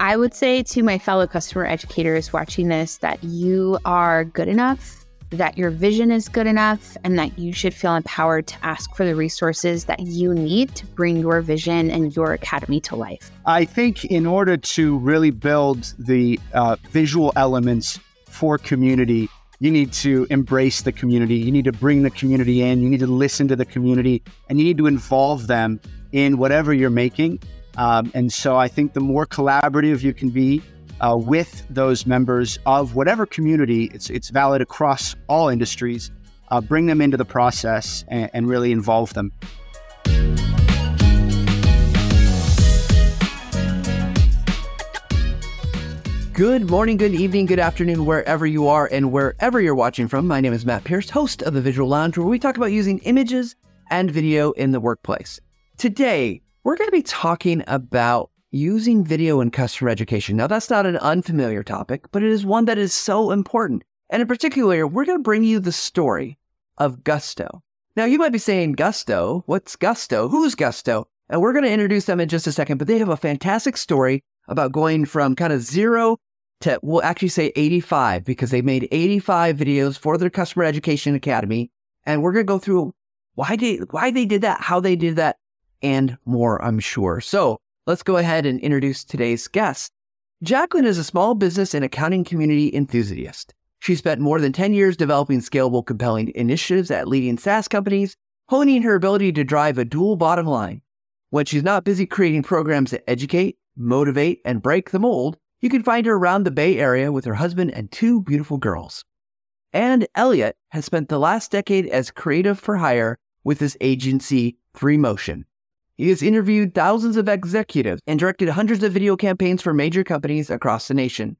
I would say to my fellow customer educators watching this that you are good enough, that your vision is good enough, and that you should feel empowered to ask for the resources that you need to bring your vision and your academy to life. I think in order to really build the uh, visual elements for community, you need to embrace the community. You need to bring the community in. You need to listen to the community and you need to involve them in whatever you're making. Um, and so I think the more collaborative you can be uh, with those members of whatever community, it's, it's valid across all industries, uh, bring them into the process and, and really involve them. Good morning, good evening, good afternoon, wherever you are and wherever you're watching from. My name is Matt Pierce, host of the Visual Lounge, where we talk about using images and video in the workplace. Today, we're going to be talking about using video in customer education. Now, that's not an unfamiliar topic, but it is one that is so important. And in particular, we're going to bring you the story of Gusto. Now, you might be saying, Gusto? What's Gusto? Who's Gusto? And we're going to introduce them in just a second, but they have a fantastic story about going from kind of zero to, we'll actually say 85 because they made 85 videos for their customer education academy. And we're going to go through why they, why they did that, how they did that, and more, I'm sure. So let's go ahead and introduce today's guest. Jaclyn is a small business and accounting community enthusiast. She spent more than 10 years developing scalable, compelling initiatives at leading SaaS companies, honing her ability to drive a dual bottom line. When she's not busy creating programs that educate, motivate, and break the mold, you can find her around the Bay Area with her husband and two beautiful girls. And Elliott has spent the last decade as creative for hire with his agency, 3Motion. He has interviewed thousands of executives and directed hundreds of video campaigns for major companies across the nation.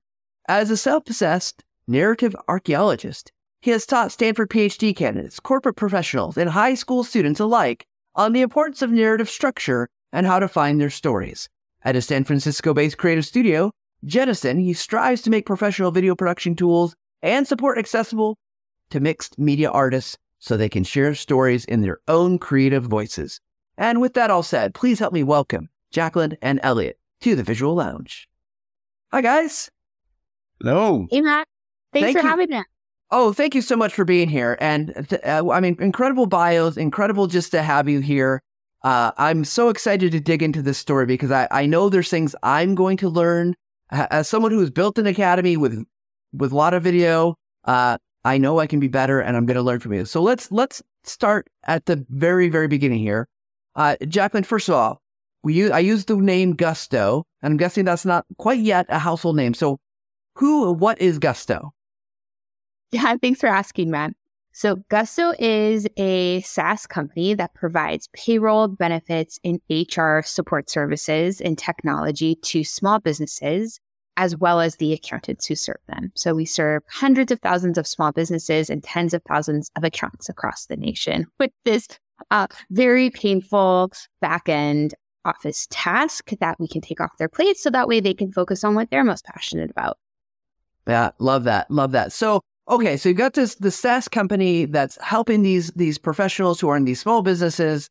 As a self possessed narrative archaeologist, he has taught Stanford PhD candidates, corporate professionals, and high school students alike on the importance of narrative structure and how to find their stories. At a San Francisco based creative studio, Jettison, he strives to make professional video production tools and support accessible to mixed media artists so they can share stories in their own creative voices. And with that all said, please help me welcome Jaclyn and Elliott to the Visual Lounge. Hi, guys. Hello. Hey, Matt. Thanks Thank for you. having me. Oh, thank you so much for being here. And th- uh, I mean, incredible bios, incredible just to have you here. Uh, I'm so excited to dig into this story because I, I know there's things I'm going to learn as someone who's built an academy with with a lot of video. Uh, I know I can be better, and I'm going to learn from you. So let's let's start at the very very beginning here. Uh, Jaclyn, first of all, we use, I used the name Gusto, and I'm guessing that's not quite yet a household name. So, who, what is Gusto? Yeah, thanks for asking, Matt. So, Gusto is a SaaS company that provides payroll, benefits, and HR support services and technology to small businesses, as well as the accountants who serve them. So, we serve hundreds of thousands of small businesses and tens of thousands of accountants across the nation with this uh, very painful back end office task that we can take off their plates so that way they can focus on what they're most passionate about. Yeah, love that. Love that. So, okay, so you've got this the SaaS company that's helping these these professionals who are in these small businesses.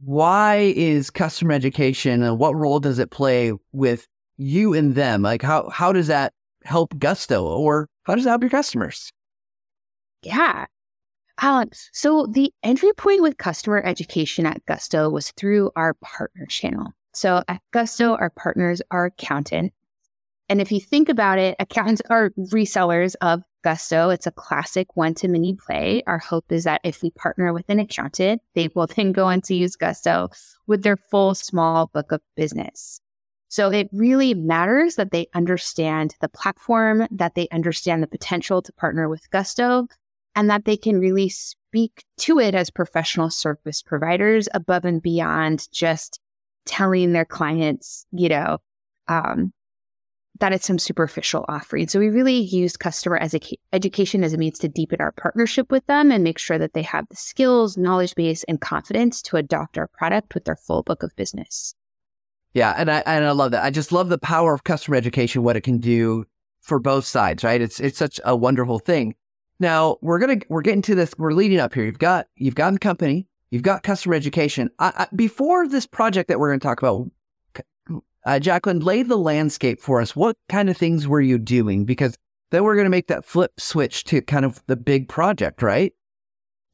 Why is customer education and what role does it play with you and them? Like how how does that help Gusto or how does it help your customers? Yeah. Um, so the entry point with customer education at Gusto was through our partner channel. So at Gusto, our partners are accountant. And if you think about it, accountants are resellers of Gusto. It's a classic one to many play. Our hope is that if we partner with an accountant, they will then go on to use Gusto with their full small book of business. So it really matters that they understand the platform, that they understand the potential to partner with Gusto, and that they can really speak to it as professional service providers above and beyond just telling their clients, you know, um, that it's some superficial offering. So we really use customer educa- education as a means to deepen our partnership with them and make sure that they have the skills, knowledge base, and confidence to adopt our product with their full book of business. Yeah, and I and I love that. I just love the power of customer education, what it can do for both sides, right? It's it's such a wonderful thing. Now we're gonna we're getting to this. We're leading up here. You've got you've got a company. You've got customer education. I, I, before this project that we're going to talk about, Uh, Jaclyn, lay the landscape for us. What kind of things were you doing? Because then we're going to make that flip switch to kind of the big project, right?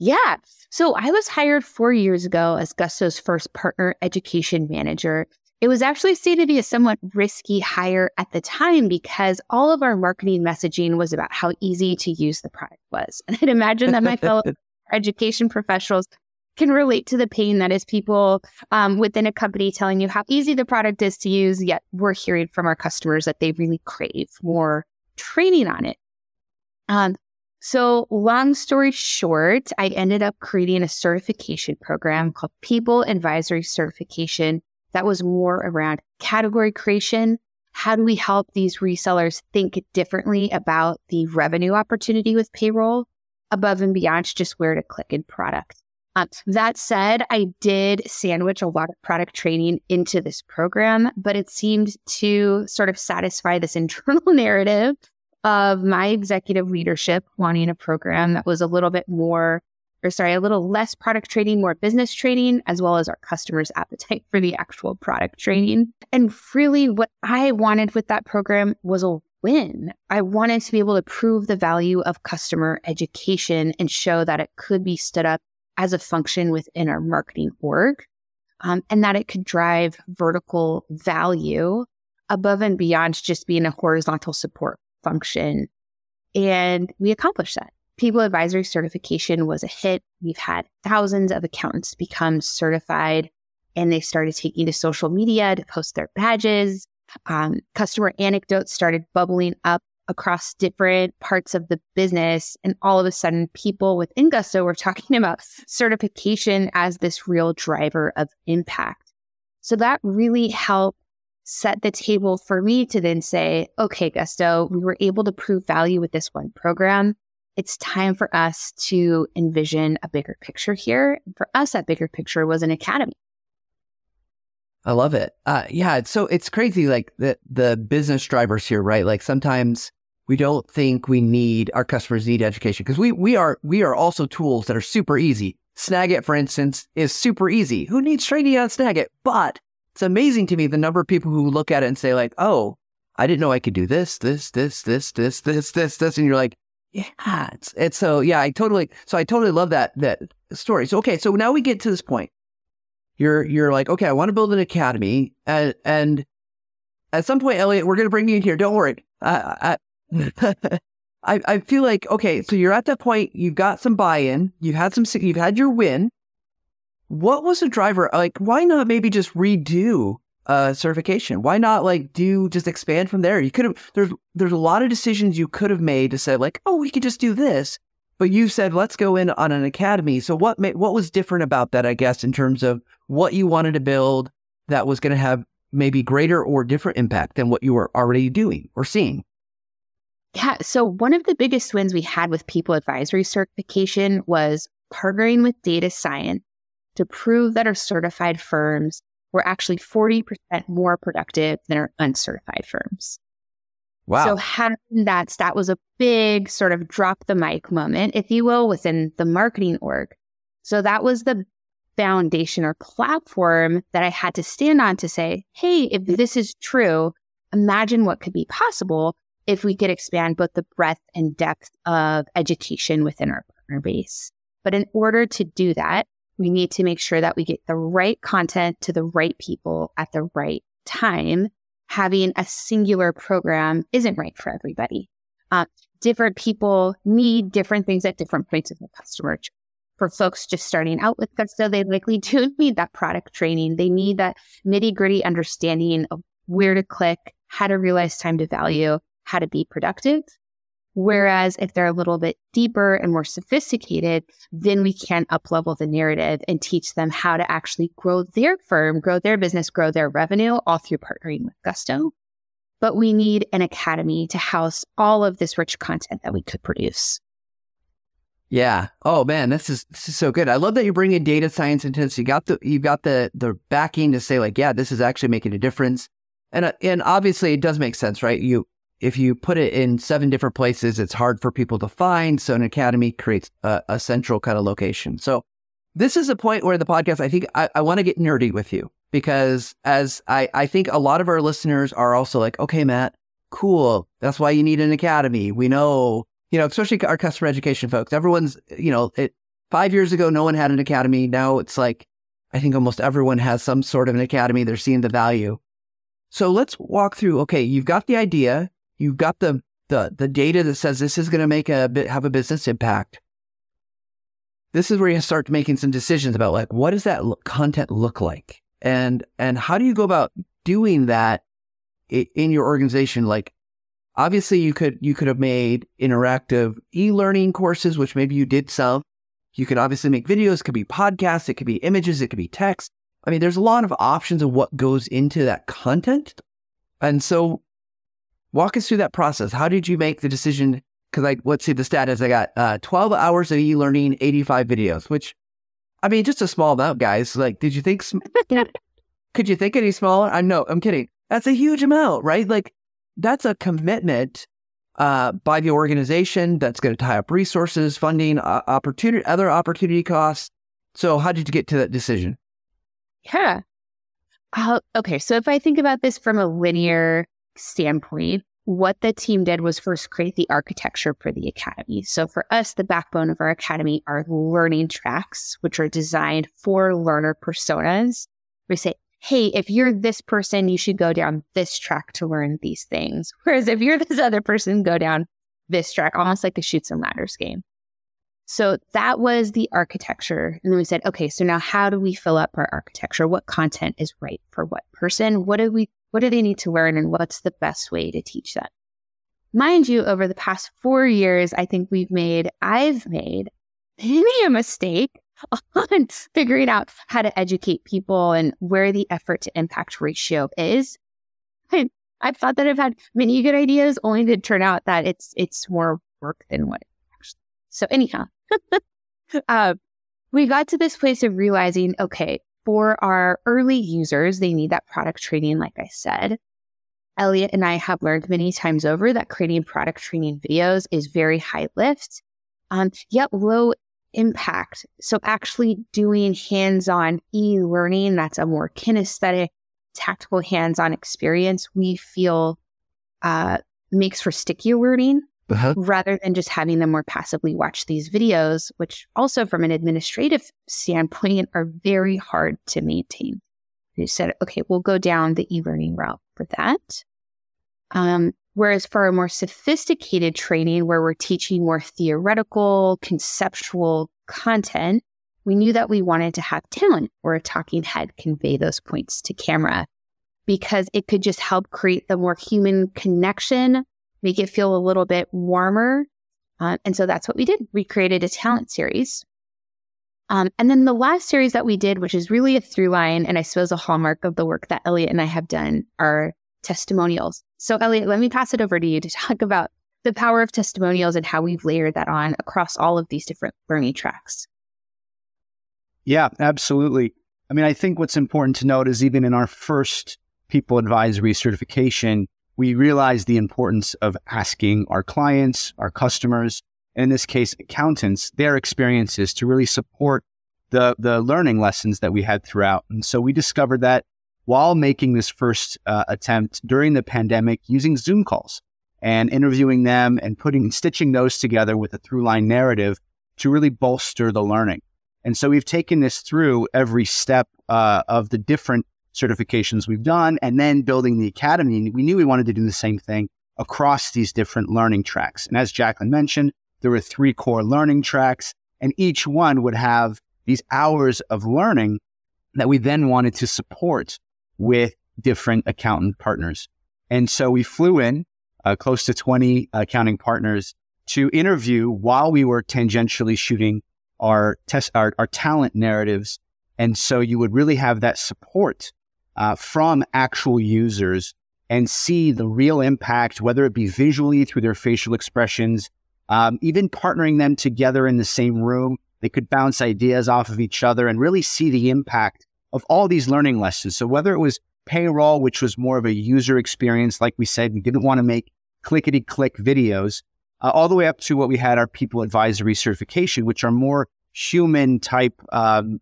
Yeah. So I was hired four years ago as Gusto's first partner education manager. It was actually seen to be a somewhat risky hire at the time because all of our marketing messaging was about how easy to use the product was. And I'd imagine that my fellow education professionals can relate to the pain that is people um, within a company telling you how easy the product is to use, yet we're hearing from our customers that they really crave more training on it. Um, so, long story short, I ended up creating a certification program called People Advisory Certification that was more around category creation. How do we help these resellers think differently about the revenue opportunity with payroll above and beyond just where to click in product? Um, that said, I did sandwich a lot of product training into this program, but it seemed to sort of satisfy this internal narrative of my executive leadership wanting a program that was a little bit more, or sorry, a little less product training, more business training, as well as our customers' appetite for the actual product training. And really, what I wanted with that program was a win. I wanted to be able to prove the value of customer education and show that it could be stood up as a function within our marketing org um, and that it could drive vertical value above and beyond just being a horizontal support function. And we accomplished that. People advisory certification was a hit. We've had thousands of accountants become certified and they started taking to social media to post their badges. Um, customer anecdotes started bubbling up across different parts of the business. And all of a sudden, people within Gusto were talking about certification as this real driver of impact. So that really helped set the table for me to then say, okay, Gusto, we were able to prove value with this one program it's time for us to envision a bigger picture here. For us, that bigger picture was an academy. I love it. Uh, yeah. So it's crazy, like the, the business drivers here, right? Like sometimes we don't think we need our customers need education because we, we are, we are also tools that are super easy. Snagit, for instance, is super easy. Who needs training on Snagit? But it's amazing to me the number of people who look at it and say like, oh, I didn't know I could do this, this, this, this, this, this, this, this. And you're like, "Yeah." It's, it's so yeah. I totally so I totally love that that story. So okay, so now we get to this point you're you're like, okay, I want to build an academy, and and at some point, Elliott, we're going to bring you in here. Don't worry. I, hmm. I, I I feel like okay, so you're at that point. You've got some buy-in. You've had some. You've had your win. What was the driver? Like, why not maybe just redo uh, certification? Why not like do just expand from there? You could have. There's there's a lot of decisions you could have made to say like, oh, we could just do this. But you said let's go in on an academy. So what ma- what was different about that? I guess in terms of what you wanted to build that was going to have maybe greater or different impact than what you were already doing or seeing? Yeah. So, one of the biggest wins we had with people advisory certification was partnering with data science to prove that our certified firms were actually 40% more productive than our uncertified firms. Wow. So having that stat was a big sort of drop the mic moment, if you will, within the marketing org. So that was the foundation or platform that I had to stand on to say, hey, if this is true, imagine what could be possible if we could expand both the breadth and depth of education within our partner base. But in order to do that, we need to make sure that we get the right content to the right people at the right time. Having a singular program isn't right for everybody. Uh, different people need different things at different points of the customer for folks just starting out with Gusto, they likely do need that product training. They need that nitty gritty understanding of where to click, how to realize time to value, how to be productive. Whereas if they're a little bit deeper and more sophisticated, then we can uplevel the narrative and teach them how to actually grow their firm, grow their business, grow their revenue all through partnering with Gusto. But we need an academy to house all of this rich content that we could produce. Yeah. Oh man, this is this is so good. I love that you're bringing data science into this. You got the you got the the backing to say like, yeah, this is actually making a difference. And uh, and obviously it does make sense, right? You if you put it in seven different places, it's hard for people to find. So an academy creates a, a central kind of location. So this is a point where the podcast, I think I, I want to get nerdy with you because as I, I think a lot of our listeners are also like, okay, Matt, cool. That's why you need an academy. We know, you know, especially our customer education folks. Everyone's, you know, it five years ago, no one had an academy. Now it's like, I think almost everyone has some sort of an academy. They're seeing the value. So let's walk through. Okay, you've got the idea, you've got the the the data that says this is going to make a bit have a business impact. This is where you start making some decisions about like what does that content look like, and and how do you go about doing that in your organization? Like, obviously, you could you could have made interactive e-learning courses, which maybe you did some. You could obviously make videos. It could be podcasts. It could be images. It could be text. I mean, there's a lot of options of what goes into that content. And so walk us through that process. How did you make the decision? Because I, let's see the status. I got uh, 12 hours of e-learning, 85 videos, which, I mean, just a small amount, guys. Like, did you think, sm- could you think any smaller? I know, I'm kidding. That's a huge amount, right? Like, that's a commitment uh, by the organization that's going to tie up resources, funding, uh, opportunity, other opportunity costs. So, how did you get to that decision? Yeah. Uh, okay. So if I think about this from a linear standpoint, what the team did was first create the architecture for the academy. So for us, the backbone of our academy are learning tracks, which are designed for learner personas. We say, hey, if you're this person, you should go down this track to learn these things. Whereas if you're this other person, go down this track, almost like a Chutes and Ladders game. So that was the architecture. And then we said, okay, so now how do we fill up our architecture? What content is right for what person? What do we what do they need to learn and what's the best way to teach them? Mind you, over the past four years, I think we've made, I've made many a mistake on figuring out how to educate people and where the effort to impact ratio is. I, I've thought that I've had many good ideas, only to turn out that it's it's more work than what actually. So anyhow, uh, we got to this place of realizing, okay, for our early users, they need that product training, like I said. Elliott and I have learned many times over that creating product training videos is very high lift, um, yet low impact. So actually doing hands-on e-learning, that's a more kinesthetic, tactical hands-on experience, we feel uh, makes for stickier learning uh-huh. rather than just having them more passively watch these videos, which also from an administrative standpoint are very hard to maintain. They said, okay, we'll go down the e-learning route for that. Um, whereas for a more sophisticated training where we're teaching more theoretical, conceptual content, we knew that we wanted to have talent or a talking head convey those points to camera because it could just help create the more human connection make it feel a little bit warmer. Uh, and so that's what we did. We created a talent series. Um, and then the last series that we did, which is really a through line and I suppose a hallmark of the work that Elliott and I have done, are testimonials. So, Elliott, let me pass it over to you to talk about the power of testimonials and how we've layered that on across all of these different learning tracks. Yeah, absolutely. I mean, I think what's important to note is even in our first people advisory certification, we realized the importance of asking our clients, our customers, in this case, accountants, their experiences to really support the, the learning lessons that we had throughout. And so we discovered that while making this first uh, attempt during the pandemic using Zoom calls and interviewing them and putting stitching those together with a through line narrative to really bolster the learning. And so we've taken this through every step uh, of the different certifications we've done, and then building the academy. We knew we wanted to do the same thing across these different learning tracks. And as Jaclyn mentioned, there were three core learning tracks, and each one would have these hours of learning that we then wanted to support with different accountant partners. And so we flew in uh, close to 20 accounting partners to interview while we were tangentially shooting our test, our, our talent narratives. And so you would really have that support uh, from actual users and see the real impact, whether it be visually through their facial expressions, um, even partnering them together in the same room. They could bounce ideas off of each other and really see the impact of all these learning lessons. So whether it was payroll, which was more of a user experience, like we said, we didn't want to make clickety click videos, uh, all the way up to what we had our people advisory certification, which are more human type, um,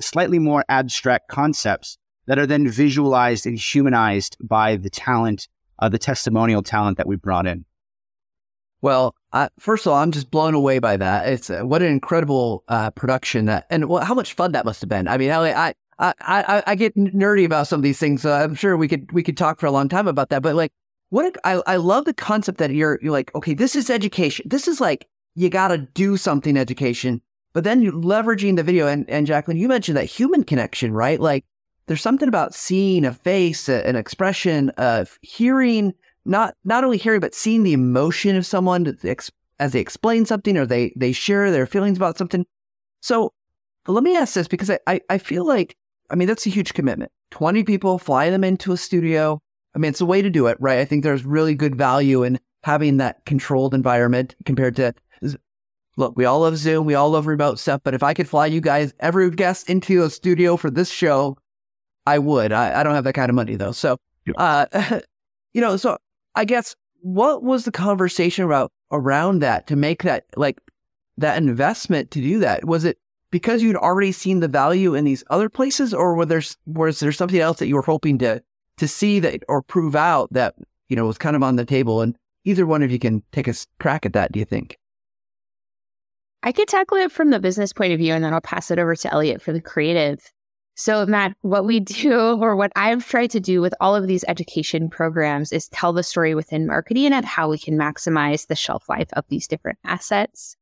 slightly more abstract concepts that are then visualized and humanized by the talent, uh, the testimonial talent that we brought in. Well, I, first of all, I'm just blown away by that. It's uh, what an incredible uh, production that, and well, how much fun that must have been. I mean, I, I, I, I get nerdy about some of these things. So I'm sure we could we could talk for a long time about that. But like, what a, I, I love the concept that you're you're like, okay, this is education. This is like you got to do something education. But then you're leveraging the video, and and Jaclyn, you mentioned that human connection, right? Like, there's something about seeing a face, an expression, of hearing not not only hearing but seeing the emotion of someone as they explain something or they they share their feelings about something. So let me ask this because I, I, I feel like I mean, that's a huge commitment. 20 people, fly them into a studio. I mean, it's a way to do it, right? I think there's really good value in having that controlled environment compared to look, we all love Zoom, we all love remote stuff, but if I could fly you guys, every guest into a studio for this show, I would. I, I don't have that kind of money though. So, uh, you know, so I guess what was the conversation about around that to make that like that investment to do that? Was it because you'd already seen the value in these other places, or was there was there something else that you were hoping to to see that or prove out that you know was kind of on the table? And either one of you can take a crack at that. Do you think? I could tackle it from the business point of view, and then I'll pass it over to Elliott for the creative. So, Matt, what we do, or what I've tried to do with all of these education programs, is tell the story within marketing and how we can maximize the shelf life of these different assets.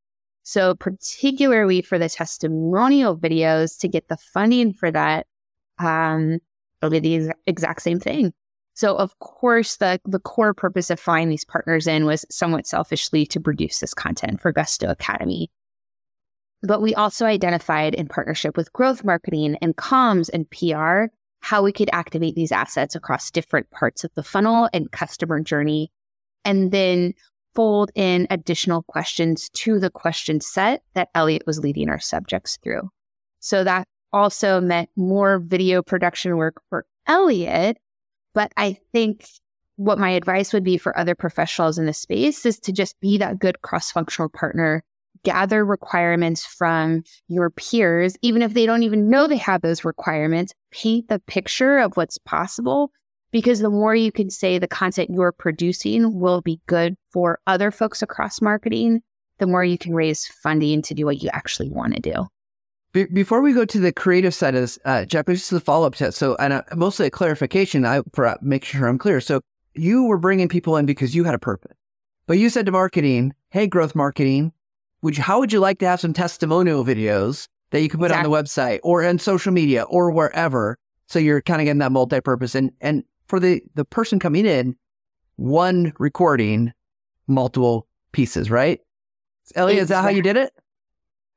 So, particularly for the testimonial videos, to get the funding for that, um, it'll be the exact same thing. So, of course, the the core purpose of finding these partners in was somewhat selfishly to produce this content for Gusto Academy. But we also identified in partnership with growth marketing and comms and PR how we could activate these assets across different parts of the funnel and customer journey. And then fold in additional questions to the question set that Elliott was leading our subjects through. So that also meant more video production work for Elliott. But I think what my advice would be for other professionals in the space is to just be that good cross functional partner, gather requirements from your peers, even if they don't even know they have those requirements, paint the picture of what's possible because the more you can say the content you're producing will be good for other folks across marketing, the more you can raise funding to do what you actually want to do. Be- before we go to the creative side of this, uh, Jeff, this is the follow up to So, and uh, mostly a clarification I, for uh, make sure I'm clear. So, you were bringing people in because you had a purpose, but you said to marketing, "Hey, growth marketing, would you, how would you like to have some testimonial videos that you can put exactly. on the website or on social media or wherever?" So you're kind of getting that multi-purpose, and and for the, the person coming in, one recording, multiple pieces, right? Elliott, is that how you did it?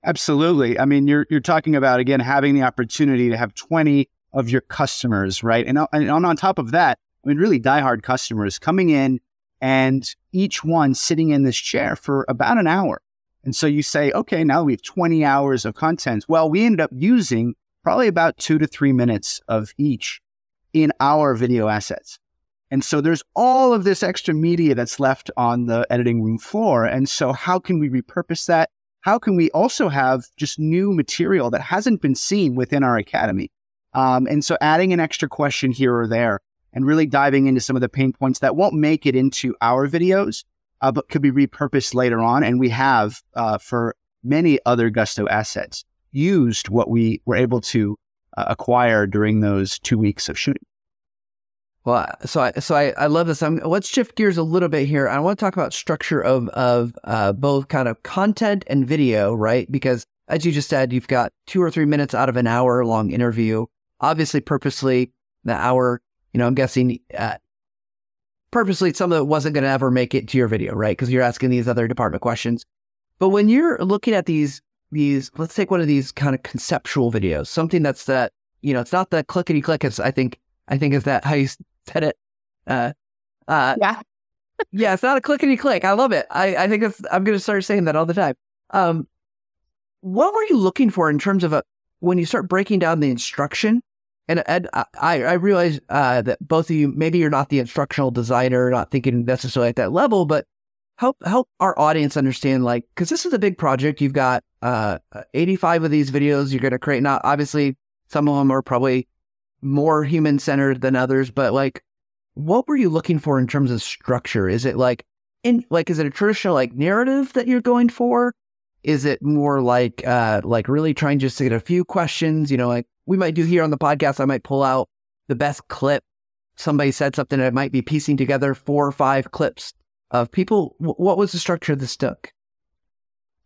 Absolutely. I mean, you're you're talking about again having the opportunity to have 20 of your customers, right? And, and on top of that, I mean, really diehard customers coming in and each one sitting in this chair for about an hour. And so you say, okay, now we have 20 hours of content. Well, we end up using probably about two to three minutes of each in our video assets. And so there's all of this extra media that's left on the editing room floor. And so how can we repurpose that? How can we also have just new material that hasn't been seen within our academy? Um, and so adding an extra question here or there and really diving into some of the pain points that won't make it into our videos, uh, but could be repurposed later on. And we have, uh, for many other Gusto assets, used what we were able to uh, acquire during those two weeks of shooting. Well, so I, so I, I love this. I'm, let's shift gears a little bit here. I want to talk about structure of of uh, both kind of content and video, right? Because as you just said, you've got two or three minutes out of an hour long interview. Obviously, purposely the hour. You know, I'm guessing uh, purposely some of it wasn't going to ever make it to your video, right? Because you're asking these other department questions. But when you're looking at these these, let's take one of these kind of conceptual videos, something that's that, you know, it's not the clickety click. It's, I think, I think is that how you said it. Uh, uh, yeah. yeah, it's not a clickety click. I love it. I, I think it's, I'm going to start saying that all the time. Um, what were you looking for in terms of a, when you start breaking down the instruction? And Ed, I, I realize uh, that both of you, maybe you're not the instructional designer, not thinking necessarily at that level, but help help our audience understand like because this is a big project you've got uh 85 of these videos you're going to create now obviously some of them are probably more human centered than others, but like, what were you looking for in terms of structure? Is it like, in like, is it a traditional like narrative that you're going for? Is it more like, uh, like really trying just to get a few questions? You know, like we might do here on the podcast. I might pull out the best clip. Somebody said something. I might be piecing together four or five clips of people. what was the structure of this book?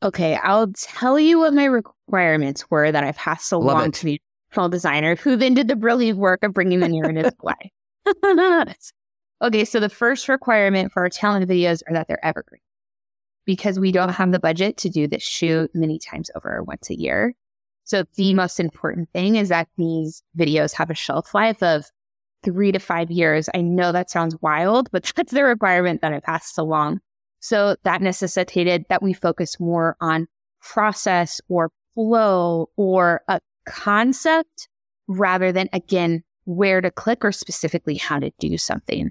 Okay, I'll tell you what my requirements were that I passed along to the full designer, who then did the brilliant work of bringing the narrative play. okay, so the first requirement for our talent videos are that they're evergreen because we don't have the budget to do this shoot many times over once a year. So the most important thing is that these videos have a shelf life of three to five years. I know that sounds wild, but that's the requirement that I passed along so that necessitated that we focus more on process or flow or a concept rather than, again, where to click or specifically how to do something.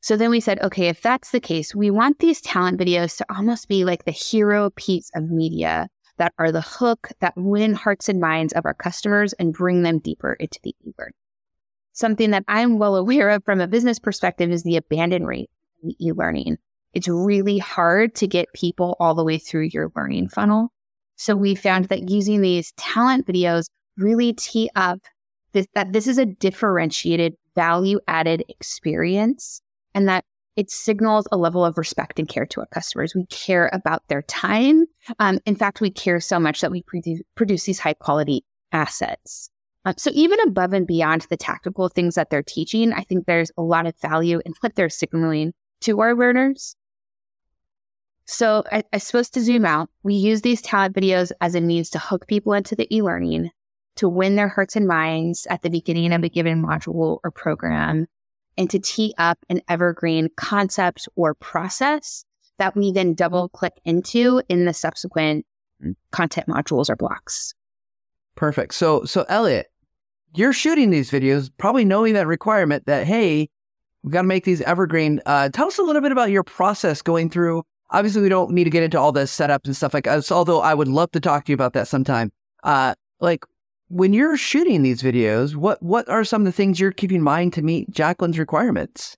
So then we said, okay, if that's the case, we want these talent videos to almost be like the hero piece of media that are the hook that win hearts and minds of our customers and bring them deeper into the e-learning. Something that I'm well aware of from a business perspective is the abandon rate in e-learning it's really hard to get people all the way through your learning funnel. So we found that using these talent videos really tee up this, that this is a differentiated value added experience and that it signals a level of respect and care to our customers. We care about their time. Um, in fact, we care so much that we produce, these high quality assets. Um, so even above and beyond the tactical things that they're teaching, I think there's a lot of value in what they're signaling to our learners. So I, I suppose to zoom out, we use these talent videos as a means to hook people into the e-learning, to win their hearts and minds at the beginning of a given module or program, and to tee up an evergreen concept or process that we then double click into in the subsequent content modules or blocks. Perfect. So, so Elliott, you're shooting these videos, probably knowing that requirement that, hey, we've got to make these evergreen. Uh, tell us a little bit about your process going through obviously we don't need to get into all the setups and stuff like that. Although I would love to talk to you about that sometime. Uh, like when you're shooting these videos, what what are some of the things you're keeping in mind to meet Jaclyn's requirements?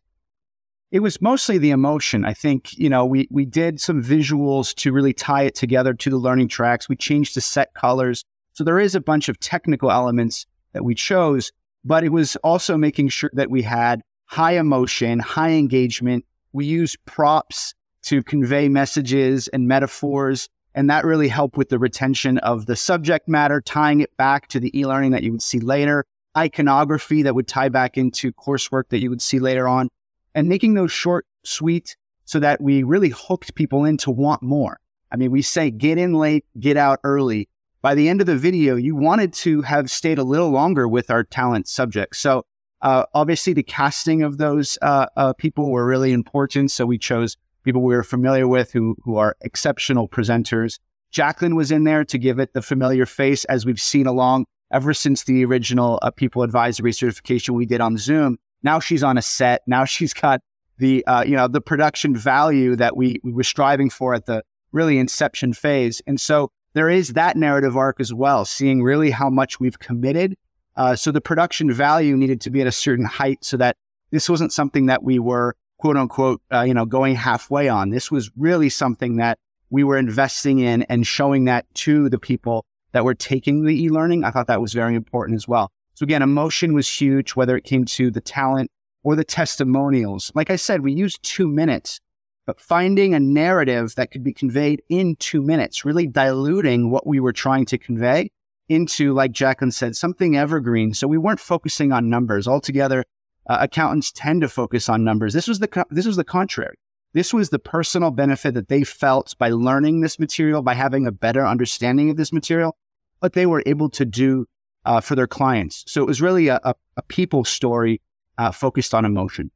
It was mostly the emotion. I think, you know, we we did some visuals to really tie it together to the learning tracks. We changed the set colors. So there is a bunch of technical elements that we chose, but it was also making sure that we had high emotion, high engagement. We used props to convey messages and metaphors. And that really helped with the retention of the subject matter, tying it back to the e learning that you would see later, iconography that would tie back into coursework that you would see later on, and making those short, sweet, so that we really hooked people in to want more. I mean, we say get in late, get out early. By the end of the video, you wanted to have stayed a little longer with our talent subjects. So, uh, obviously, the casting of those uh, uh, people were really important. So, we chose people we were familiar with who, who are exceptional presenters. Jaclyn was in there to give it the familiar face as we've seen along ever since the original uh, people advisory certification we did on Zoom. Now she's on a set. Now she's got the, uh, you know, the production value that we, we were striving for at the really inception phase. And so there is that narrative arc as well, seeing really how much we've committed. Uh, so the production value needed to be at a certain height so that this wasn't something that we were quote unquote, uh, you know, going halfway on. This was really something that we were investing in and showing that to the people that were taking the e-learning. I thought that was very important as well. So again, emotion was huge, whether it came to the talent or the testimonials. Like I said, we used two minutes, but finding a narrative that could be conveyed in two minutes, really diluting what we were trying to convey into, like Jaclyn said, something evergreen. So we weren't focusing on numbers altogether uh, accountants tend to focus on numbers. This was the co- this was the contrary. This was the personal benefit that they felt by learning this material, by having a better understanding of this material, what they were able to do uh, for their clients. So it was really a, a, a people story uh, focused on emotion.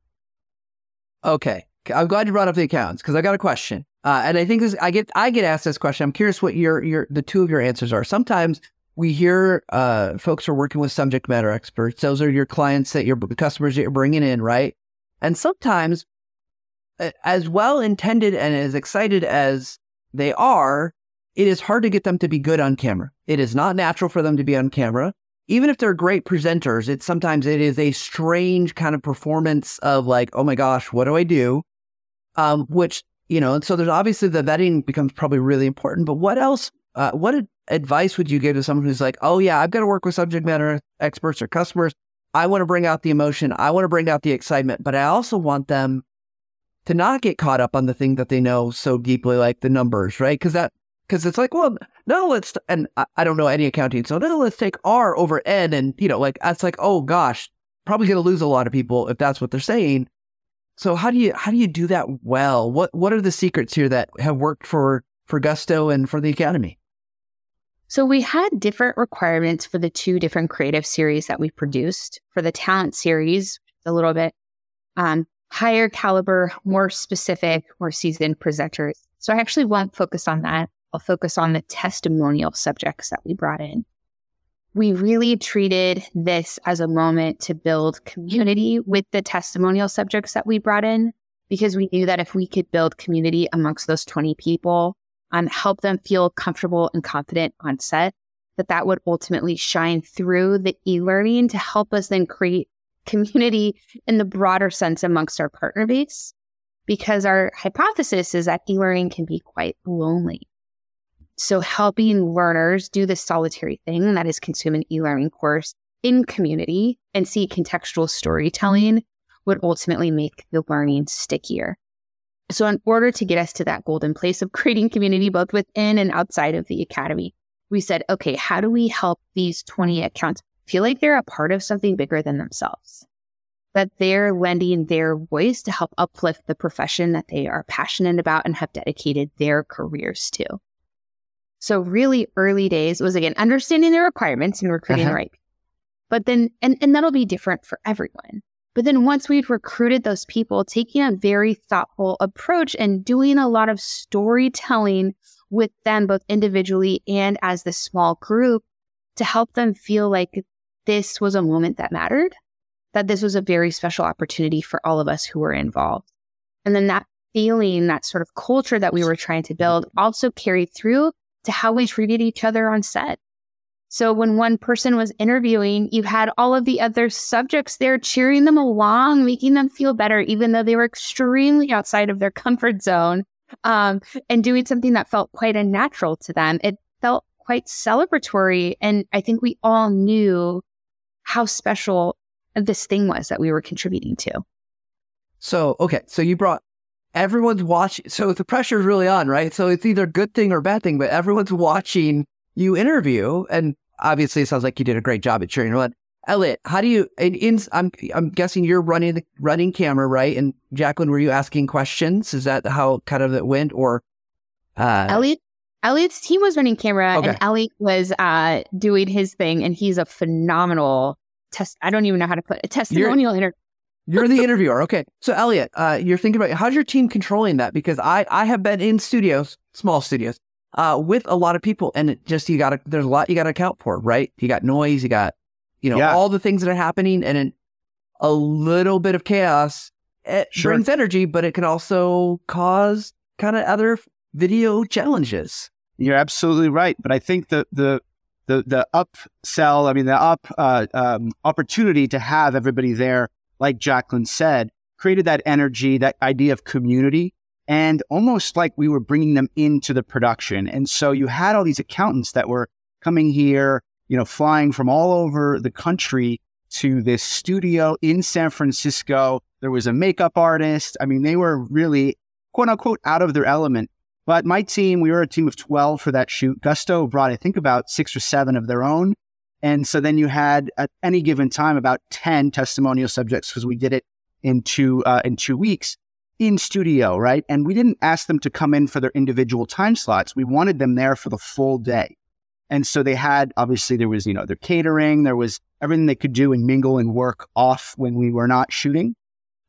Okay, I'm glad you brought up the accounts because I got a question, uh, and I think this I get I get asked this question. I'm curious what your your the two of your answers are. Sometimes we hear uh, folks are working with subject matter experts. Those are your clients that you're customers that you're bringing in, right? And sometimes, as well intended and as excited as they are, it is hard to get them to be good on camera. It is not natural for them to be on camera. even if they're great presenters, it's sometimes it is a strange kind of performance of like, oh my gosh, what do I do? Um, which you know, and so there's obviously the vetting becomes probably really important. But what else? Uh, what advice would you give to someone who's like, oh yeah, I've got to work with subject matter experts or customers. I want to bring out the emotion. I want to bring out the excitement, but I also want them to not get caught up on the thing that they know so deeply, like the numbers, right? Because that because it's like, well, no, let's and I, I, don't know any accounting, so no, let's take R over N, and you know, like that's like, oh gosh, probably going to lose a lot of people if that's what they're saying. So how do you how do you do that well? What what are the secrets here that have worked for for Gusto and for the Academy? So we had different requirements for the two different creative series that we produced. For the talent series, a little bit um, higher caliber, more specific, more seasoned presenters. So I actually won't focus on that. I'll focus on the testimonial subjects that we brought in. We really treated this as a moment to build community with the testimonial subjects that we brought in because we knew that if we could build community amongst those 20 people, and help them feel comfortable and confident on set, that that would ultimately shine through the e-learning to help us then create community in the broader sense amongst our partner base. Because our hypothesis is that e-learning can be quite lonely. So helping learners do this solitary thing that is consume an e-learning course in community and see contextual storytelling would ultimately make the learning stickier. So, in order to get us to that golden place of creating community both within and outside of the academy, we said, okay, how do we help these 20 accounts feel like they're a part of something bigger than themselves? That they're lending their voice to help uplift the profession that they are passionate about and have dedicated their careers to. So, really early days was again understanding the requirements and recruiting uh-huh. the right people. But then, and, and that'll be different for everyone. But then once we'd recruited those people, taking a very thoughtful approach and doing a lot of storytelling with them, both individually and as the small group, to help them feel like this was a moment that mattered, that this was a very special opportunity for all of us who were involved. And then that feeling, that sort of culture that we were trying to build also carried through to how we treated each other on set. So when one person was interviewing, you had all of the other subjects there cheering them along, making them feel better, even though they were extremely outside of their comfort zone um, and doing something that felt quite unnatural to them. It felt quite celebratory. And I think we all knew how special this thing was that we were contributing to. So, okay. So you brought everyone's watching. So the pressure is really on, right? So it's either good thing or bad thing, but everyone's watching you interview. And obviously it sounds like you did a great job at cheering on. Elliott, how do you? In, I'm I'm guessing you're running the running camera, right? And Jaclyn, were you asking questions? Is that how kind of it went, or uh... Elliott? Elliott's team was running camera, okay. and Elliott was uh, doing his thing, and he's a phenomenal test. I don't even know how to put a testimonial you're, you're the interviewer, okay? So Elliott, uh, you're thinking about how's your team controlling that? Because I I have been in studios, small studios, uh, with a lot of people. And it just, you got to, there's a lot you got to account for, right? You got noise, you got, you know, yeah. all the things that are happening. And a little bit of chaos it sure. brings energy, but it can also cause kind of other video challenges. You're absolutely right. But I think the, the, the, the upsell, I mean, the up, uh, um, opportunity to have everybody there, like Jaclyn said, created that energy, that idea of community and almost like we were bringing them into the production. And so you had all these accountants that were coming here, you know, flying from all over the country to this studio in San Francisco. There was a makeup artist. I mean, they were really quote unquote out of their element. But my team, we were a team of 12 for that shoot. Gusto brought, I think, about six or seven of their own. And so then you had at any given time about 10 testimonial subjects because we did it in two, uh, in two weeks in studio, right? And we didn't ask them to come in for their individual time slots. We wanted them there for the full day. And so they had, obviously, there was, you know, their catering, there was everything they could do and mingle and work off when we were not shooting.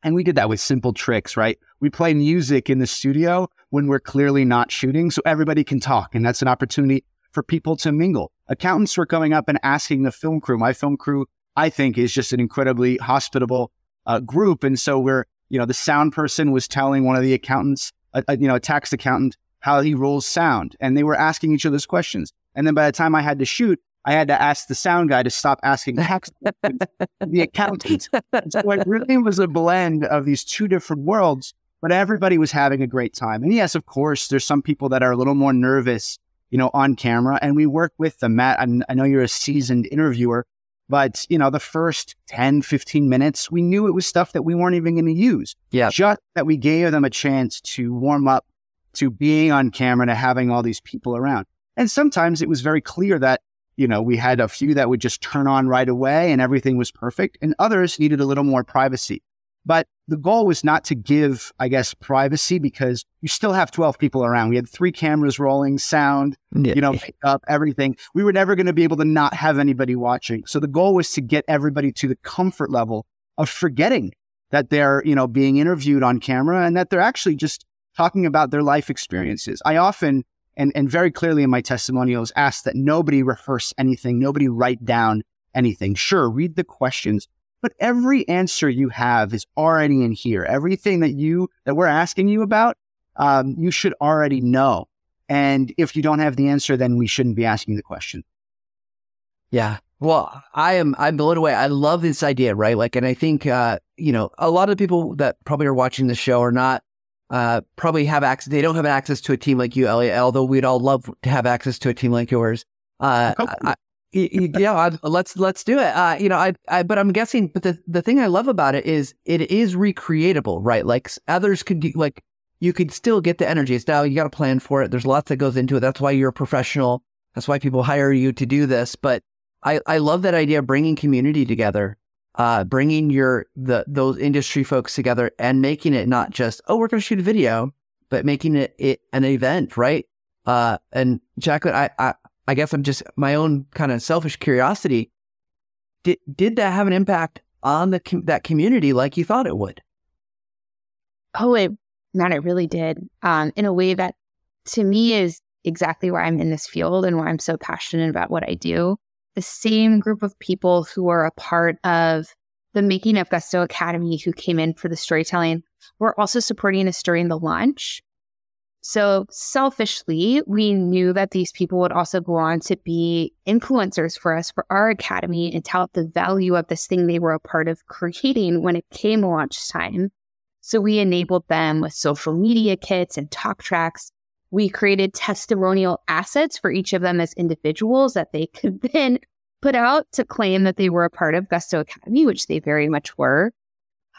And we did that with simple tricks, right? We play music in the studio when we're clearly not shooting so everybody can talk. And that's an opportunity for people to mingle. Accountants were coming up and asking the film crew. My film crew, I think, is just an incredibly hospitable uh, group. And so we're you know, the sound person was telling one of the accountants, a, a, you know, a tax accountant, how he rolls sound. And they were asking each other's questions. And then by the time I had to shoot, I had to ask the sound guy to stop asking tax the accountant. So it really was a blend of these two different worlds, but everybody was having a great time. And yes, of course, there's some people that are a little more nervous, you know, on camera, and we work with them. Matt, I know you're a seasoned interviewer, but you know, the first 10, 15 minutes, we knew it was stuff that we weren't even going to use. Yeah. Just that we gave them a chance to warm up to being on camera, to having all these people around. And sometimes it was very clear that you know, we had a few that would just turn on right away and everything was perfect, and others needed a little more privacy. But the goal was not to give, I guess, privacy because you still have 12 people around. We had three cameras rolling, sound, yeah. you know, up everything. We were never going to be able to not have anybody watching. So the goal was to get everybody to the comfort level of forgetting that they're, you know, being interviewed on camera and that they're actually just talking about their life experiences. I often and, and very clearly in my testimonials asked that nobody rehearse anything, nobody write down anything. Sure, read the questions, but every answer you have is already in here. Everything that you that we're asking you about, um, you should already know. And if you don't have the answer, then we shouldn't be asking the question. Yeah. Well, I am I'm blown away. I love this idea, right? Like, and I think uh, you know, a lot of the people that probably are watching the show are not uh, probably have access. They don't have access to a team like you, Elliott. Although we'd all love to have access to a team like yours. Uh, I, yeah, I'd, let's let's do it. Uh, you know, I, I, but I'm guessing. But the the thing I love about it is it is recreatable, right? Like others could do, like you could still get the energy. It's now you got to plan for it. There's lots that goes into it. That's why you're a professional. That's why people hire you to do this. But I I love that idea of bringing community together uh, bringing your the those industry folks together and making it not just oh we're going to shoot a video, but making it, it an event, right? Uh, and Jaclyn, I, I I guess I'm just my own kind of selfish curiosity. Did did that have an impact on the that community like you thought it would? Oh, it man, it really did. Um, in a way that to me is exactly why I'm in this field and why I'm so passionate about what I do the same group of people who are a part of the making of Gusto Academy who came in for the storytelling were also supporting us during the launch. So selfishly, we knew that these people would also go on to be influencers for us for our academy and tout the value of this thing they were a part of creating when it came launch time. So we enabled them with social media kits and talk tracks we created testimonial assets for each of them as individuals that they could then put out to claim that they were a part of Gusto Academy, which they very much were.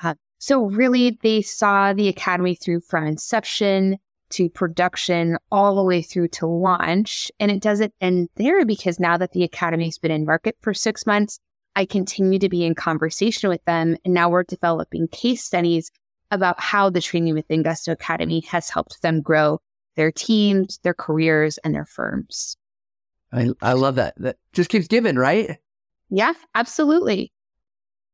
Uh, so, really, they saw the Academy through from inception to production all the way through to launch. And it doesn't end there because now that the Academy's been in market for six months, I continue to be in conversation with them. And now we're developing case studies about how the training within Gusto Academy has helped them grow their teams, their careers, and their firms. I, I love that. That just keeps giving, right? Yeah, absolutely.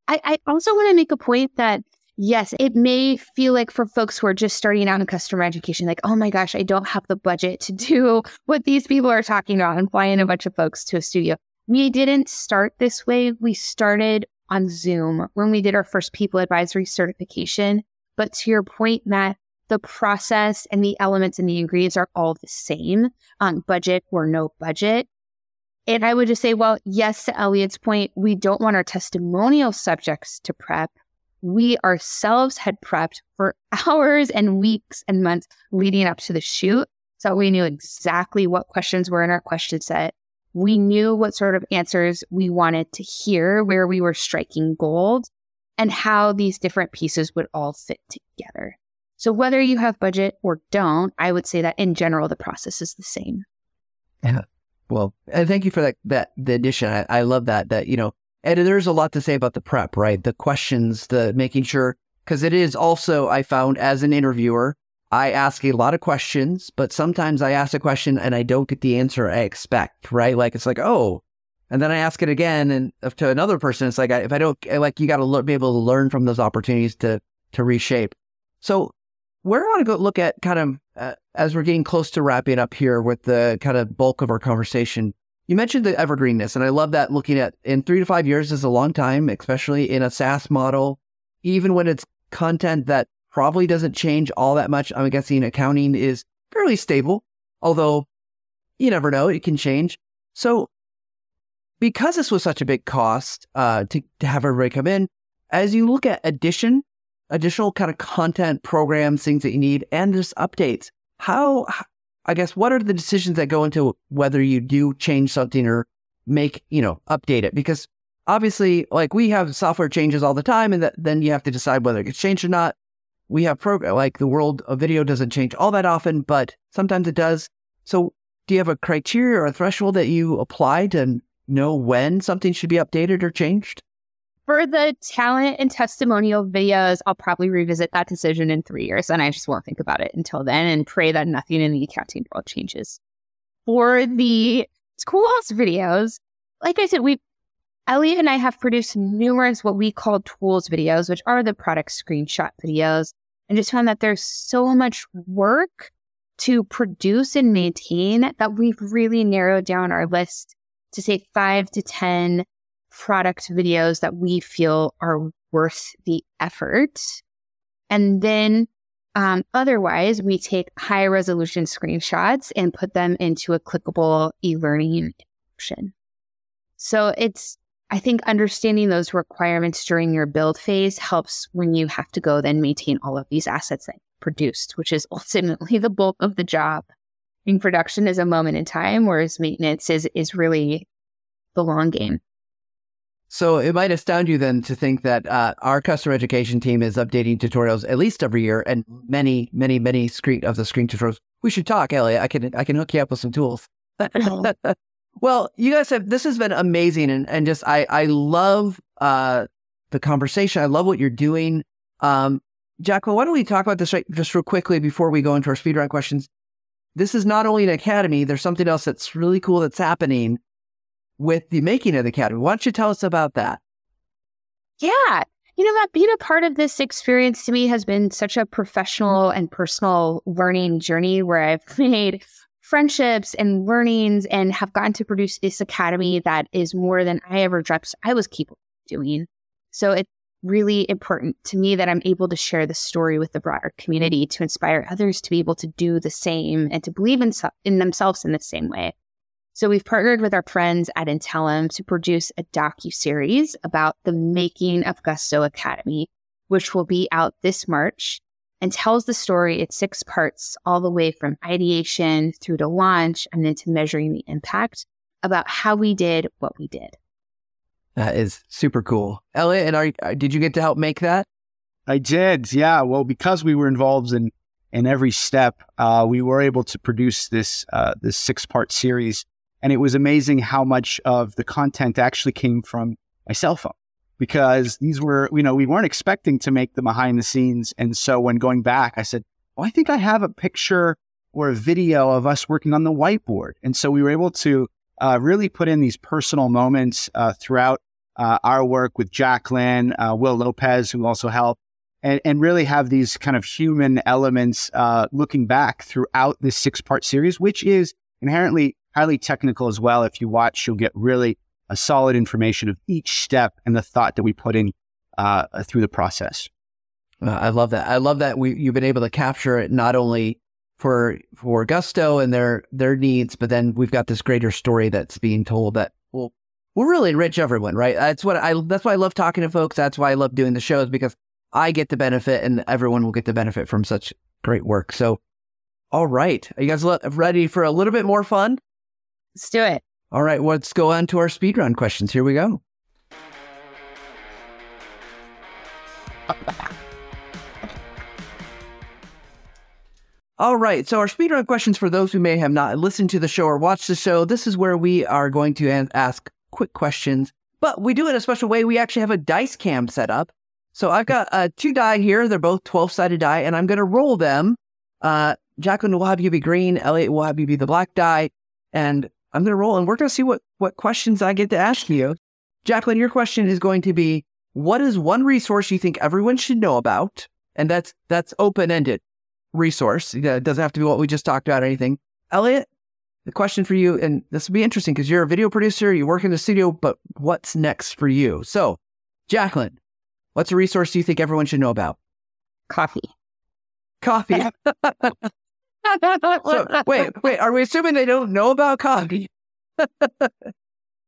I, I also want to make a point that yes, it may feel like for folks who are just starting out in customer education, like, oh my gosh, I don't have the budget to do what these people are talking about and fly in a bunch of folks to a studio. We didn't start this way. We started on Zoom when we did our first people advisory certification. But to your point, Matt, the process and the elements and the ingredients are all the same on budget or no budget. And I would just say, well, yes, to Elliott's point, we don't want our testimonial subjects to prep. We ourselves had prepped for hours and weeks and months leading up to the shoot. So we knew exactly what questions were in our question set. We knew what sort of answers we wanted to hear, where we were striking gold, and how these different pieces would all fit together. So whether you have budget or don't, I would say that in general the process is the same. Yeah. Well, and thank you for that that the addition. I, I love that that you know, and there's a lot to say about the prep, right? The questions, the making sure because it is also I found as an interviewer, I ask a lot of questions, but sometimes I ask a question and I don't get the answer I expect, right? Like it's like, oh, and then I ask it again and to another person, it's like if I don't like, you got to be able to learn from those opportunities to to reshape. So where I want to go look at kind of uh, as we're getting close to wrapping up here with the kind of bulk of our conversation. You mentioned the evergreenness, and I love that looking at in three to five years is a long time, especially in a SaaS model, even when it's content that probably doesn't change all that much. I'm guessing accounting is fairly stable, although you never know, it can change. So because this was such a big cost uh, to, to have everybody come in, as you look at addition, additional kind of content programs, things that you need, and just updates, how, I guess, what are the decisions that go into whether you do change something or make, you know, update it? Because obviously, like we have software changes all the time, and that, then you have to decide whether it gets changed or not. We have program like the world of video doesn't change all that often, but sometimes it does. So, do you have a criteria or a threshold that you apply to know when something should be updated or changed? For the talent and testimonial videos, I'll probably revisit that decision in three years and I just won't think about it until then and pray that nothing in the accounting world changes. For the schoolhouse videos, like I said, we Elliott and I have produced numerous what we call tools videos, which are the product screenshot videos, and just found that there's so much work to produce and maintain that we've really narrowed down our list to say five to 10 product videos that we feel are worth the effort. And then um, otherwise, we take high resolution screenshots and put them into a clickable e learning option. So it's I think understanding those requirements during your build phase helps when you have to go then maintain all of these assets that you produced, which is ultimately the bulk of the job. In production is a moment in time, whereas maintenance is is really the long game. So it might astound you then to think that uh, our customer education team is updating tutorials at least every year, and many, many, many screen of the screen tutorials. We should talk, Elliott. I can I can hook you up with some tools. Well, you guys have this has been amazing, and and just I I love uh the conversation. I love what you're doing. Um, Jaclyn, why don't we talk about this right, just real quickly before we go into our speed round questions? This is not only an academy. There's something else that's really cool that's happening with the making of the academy. Why don't you tell us about that? Yeah. You know, that being a part of this experience to me has been such a professional and personal learning journey where I've made friendships and learnings and have gotten to produce this academy that is more than I ever dreamt I was capable of doing. So it's really important to me that I'm able to share the story with the broader community to inspire others to be able to do the same and to believe in, in themselves in the same way. So we've partnered with our friends at Intellum to produce a docu-series about the making of Gusto Academy, which will be out this March and tells the story in six parts, all the way from ideation through to launch and then to measuring the impact about how we did what we did. That is super cool. Elliott, and are, uh, did you get to help make that? I did. Yeah. Well, because we were involved in in every step, uh, we were able to produce this uh, this six part series, and it was amazing how much of the content actually came from my cell phone because these were, you know, we weren't expecting to make the behind the scenes. And so when going back, I said, well, I think I have a picture or a video of us working on the whiteboard. And so we were able to uh, really put in these personal moments uh, throughout uh, our work with Jaclyn, uh, Will Lopez, who also helped, and, and, really have these kind of human elements uh, looking back throughout this six part series, which is inherently highly technical as well. If you watch, you'll get really a solid information of each step and the thought that we put in uh, through the process. Uh, I love that. I love that we you've been able to capture it not only for for Gusto and their their needs, but then we've got this greater story that's being told that will will really enrich everyone, right? That's what I that's why I love talking to folks. That's why I love doing the shows because I get the benefit and everyone will get the benefit from such great work. So, all right, are you guys ready for a little bit more fun? Let's do it. All right, let's go on to our speedrun questions. Here we go. All right, so our speedrun questions for those who may have not listened to the show or watched the show, this is where we are going to ask quick questions, but we do it in a special way. We actually have a dice cam set up. So I've got uh, two die here. They're both 12 sided die, and I'm going to roll them. Uh, Jaclyn will have you be green. Elliott will have you be the black die. And I'm going to roll and we're going to see what, what questions I get to ask you. Jaclyn, your question is going to be, what is one resource you think everyone should know about? And that's, that's open-ended resource. It doesn't have to be what we just talked about or anything. Elliott, the question for you, and this will be interesting because you're a video producer, you work in the studio, but what's next for you? So, Jaclyn, what's a resource do you think everyone should know about? Coffee. Coffee. so, wait, wait. Are we assuming they don't know about coffee?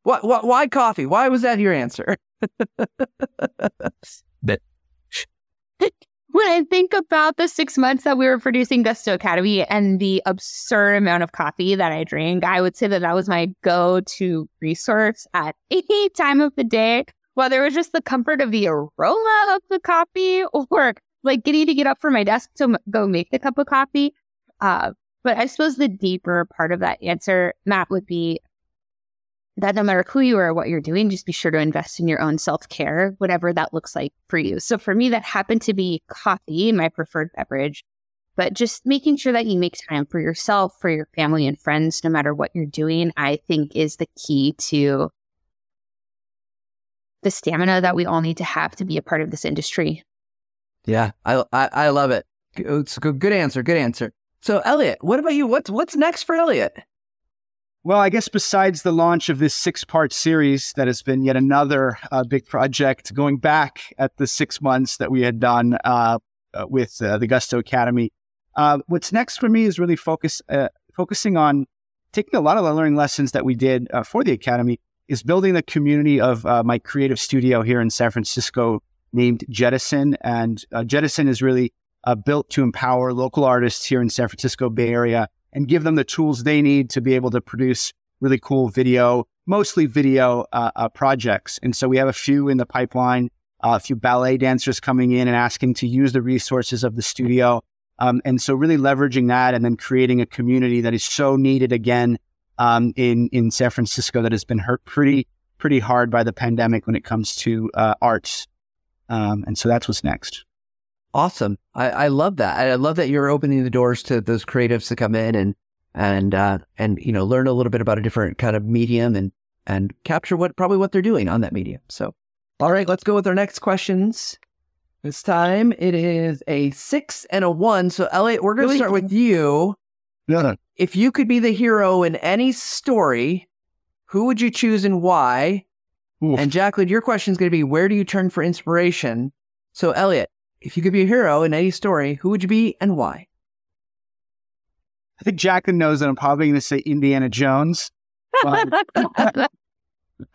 What, what, why coffee? Why was that your answer? when I think about the six months that we were producing Gusto Academy and the absurd amount of coffee that I drank, I would say that that was my go to resource at any time of the day, whether it was just the comfort of the aroma of the coffee or like getting to get up from my desk to m- go make the cup of coffee. Uh, but I suppose the deeper part of that answer, Matt, would be that no matter who you are or what you're doing, just be sure to invest in your own self care, whatever that looks like for you. So for me, that happened to be coffee, my preferred beverage, but just making sure that you make time for yourself, for your family and friends, no matter what you're doing, I think is the key to the stamina that we all need to have to be a part of this industry. Yeah, I, I, I love it. It's a good, good answer. Good answer. So, Elliott, what about you? What's what's next for Elliott? Well, I guess besides the launch of this six part series, that has been yet another uh, big project going back at the six months that we had done uh, uh with uh, the Gusto Academy. Uh, what's next for me is really focus, uh, focusing on taking a lot of the learning lessons that we did for the Academy, is building the community of my creative studio here in San Francisco named Jettison. And Jettison is really built to empower local artists here in San Francisco Bay Area and give them the tools they need to be able to produce really cool video, mostly video uh, uh, projects. And so we have a few in the pipeline, uh, a few ballet dancers coming in and asking to use the resources of the studio. Um, and so really leveraging that and then creating a community that is so needed again um, in, in San Francisco that has been hurt pretty, pretty hard by the pandemic when it comes to uh, arts. Um, and so that's what's next. Awesome. I, I love that. I love that you're opening the doors to those creatives to come in and and uh, and you know learn a little bit about a different kind of medium and and capture what probably what they're doing on that medium. So, all right, let's go with our next questions. This time it is a six and a one. So, Elliott, we're going to start with you. Yeah. If you could be the hero in any story, who would you choose and why? Oof. And Jaclyn, your question is going to be where do you turn for inspiration? So, Elliott, if you could be a hero in any story, who would you be and why? I think Jaclyn knows that I'm probably going to say Indiana Jones. I,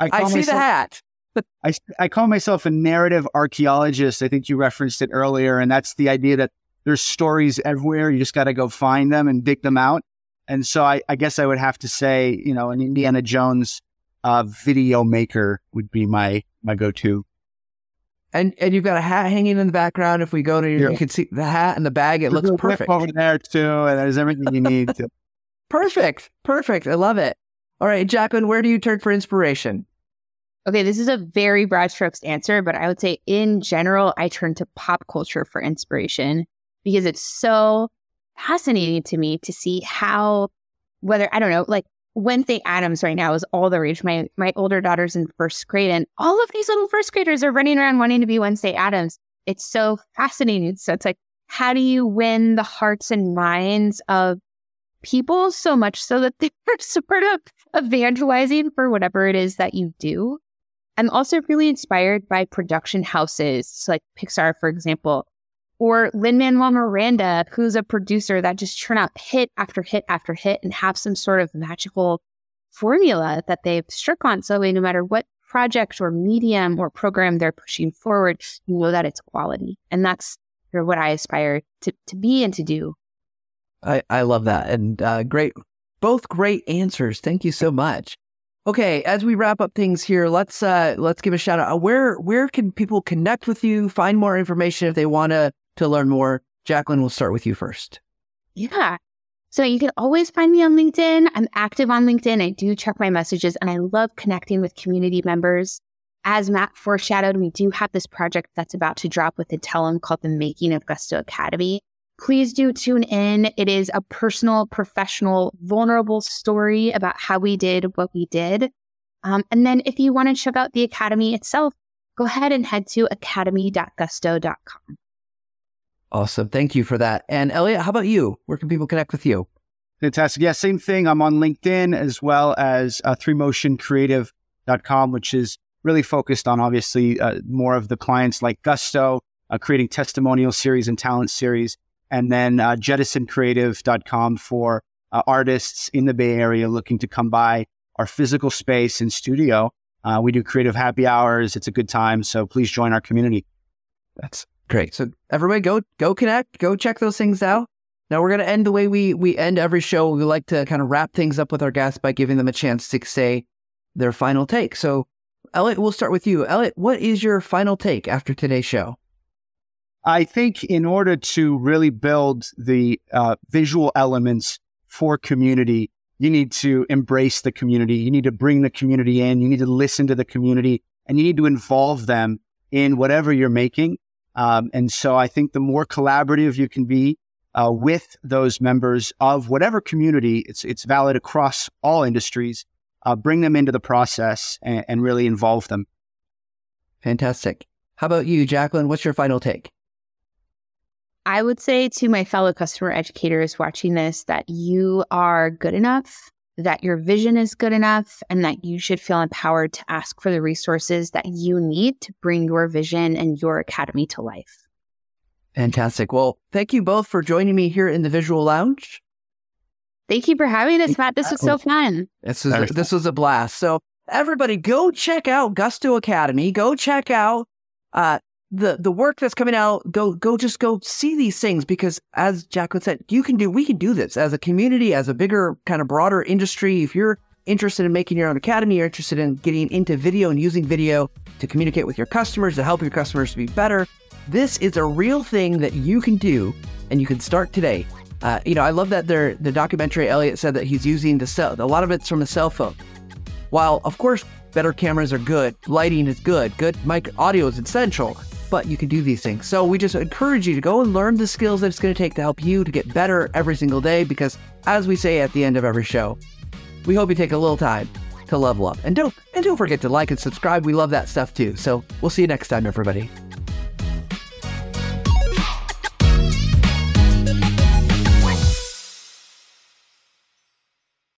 I see myself, the hat. I, I call myself a narrative archaeologist. I think you referenced it earlier. And that's the idea that there's stories everywhere. You just got to go find them and dig them out. And so I, I, guess I would have to say, you know, an Indiana Jones uh, video maker would be my my go to. And and you've got a hat hanging in the background. If we go to your, yeah. you can see the hat and the bag. It there's looks perfect over there too, and there's everything you need. To. perfect, perfect. I love it. All right, Jaclyn, where do you turn for inspiration? Okay, this is a very broad strokes answer, but I would say in general, I turn to pop culture for inspiration because it's so fascinating to me to see how, whether I don't know, like Wednesday Addams right now is all the rage. My my older daughter's in first grade, and all of these little first graders are running around wanting to be Wednesday Addams. It's so fascinating. So it's like, how do you win the hearts and minds of people so much so that they're sort of evangelizing for whatever it is that you do? I'm also really inspired by production houses like Pixar, for example, or Lin Manuel Miranda, who's a producer that just churn out hit after hit after hit and have some sort of magical formula that they've struck on. So no matter what project or medium or program they're pushing forward, you know that it's quality. And that's what I aspire to, to be and to do. I, I love that. And uh, great, both great answers. Thank you so much. Okay, as we wrap up things here, let's uh let's give a shout out. Where where can people connect with you, find more information if they want to to learn more, Jaclyn, we'll start with you first. Yeah. So you can always find me on LinkedIn. I'm active on LinkedIn. I do check my messages and I love connecting with community members. As Matt foreshadowed, we do have this project that's about to drop with Intellum called The Making of Gusto Academy. Please do tune in. It is a personal, professional, vulnerable story about how we did what we did. Um, and then if you want to check out the Academy itself, go ahead and head to academy.gusto.com. Awesome. Thank you for that. And Elliott, how about you? Where can people connect with you? Fantastic. Yeah, same thing. I'm on LinkedIn as well as uh, 3motioncreative.com, which is really focused on obviously uh, more of the clients like Gusto, uh, creating testimonial series and talent series, and then uh, jettisoncreative.com for uh, artists in the Bay Area looking to come by our physical space and studio. Uh, we do creative happy hours. It's a good time. So please join our community. That's great. So everybody go go connect, go check those things out. Now we're gonna end the way we we end every show. We like to kind of wrap things up with our guests by giving them a chance to say their final take. So Elliott, we'll start with you. Elliott, what is your final take after today's show? I think in order to really build the uh, visual elements for community, you need to embrace the community. You need to bring the community in. You need to listen to the community and you need to involve them in whatever you're making. Um, and so I think the more collaborative you can be uh, with those members of whatever community, it's, it's valid across all industries, uh, bring them into the process and, and really involve them. Fantastic. How about you, Jaclyn? What's your final take? I would say to my fellow customer educators watching this that you are good enough, that your vision is good enough, and that you should feel empowered to ask for the resources that you need to bring your vision and your academy to life. Fantastic. Well, thank you both for joining me here in the Visual Lounge. Thank you for having us, Matt. This was so fun. This was a, this was a blast. So everybody, go check out Gusto Academy. Go check out uh, the the work that's coming out. Go go just go see these things because, as Jaclyn said, you can do. We can do this as a community, as a bigger kind of broader industry. If you're interested in making your own academy, you're interested in getting into video and using video to communicate with your customers to help your customers to be better. This is a real thing that you can do, and you can start today. Uh, you know, I love that there the documentary Elliott said that he's using the cell. A lot of it's from a cell phone. While of course better cameras are good, lighting is good, good mic audio is essential, but you can do these things. So we just encourage you to go and learn the skills that it's going to take to help you to get better every single day. Because as we say at the end of every show, we hope you take a little time to level up. And don't and don't forget to like and subscribe. We love that stuff too. So we'll see you next time, everybody.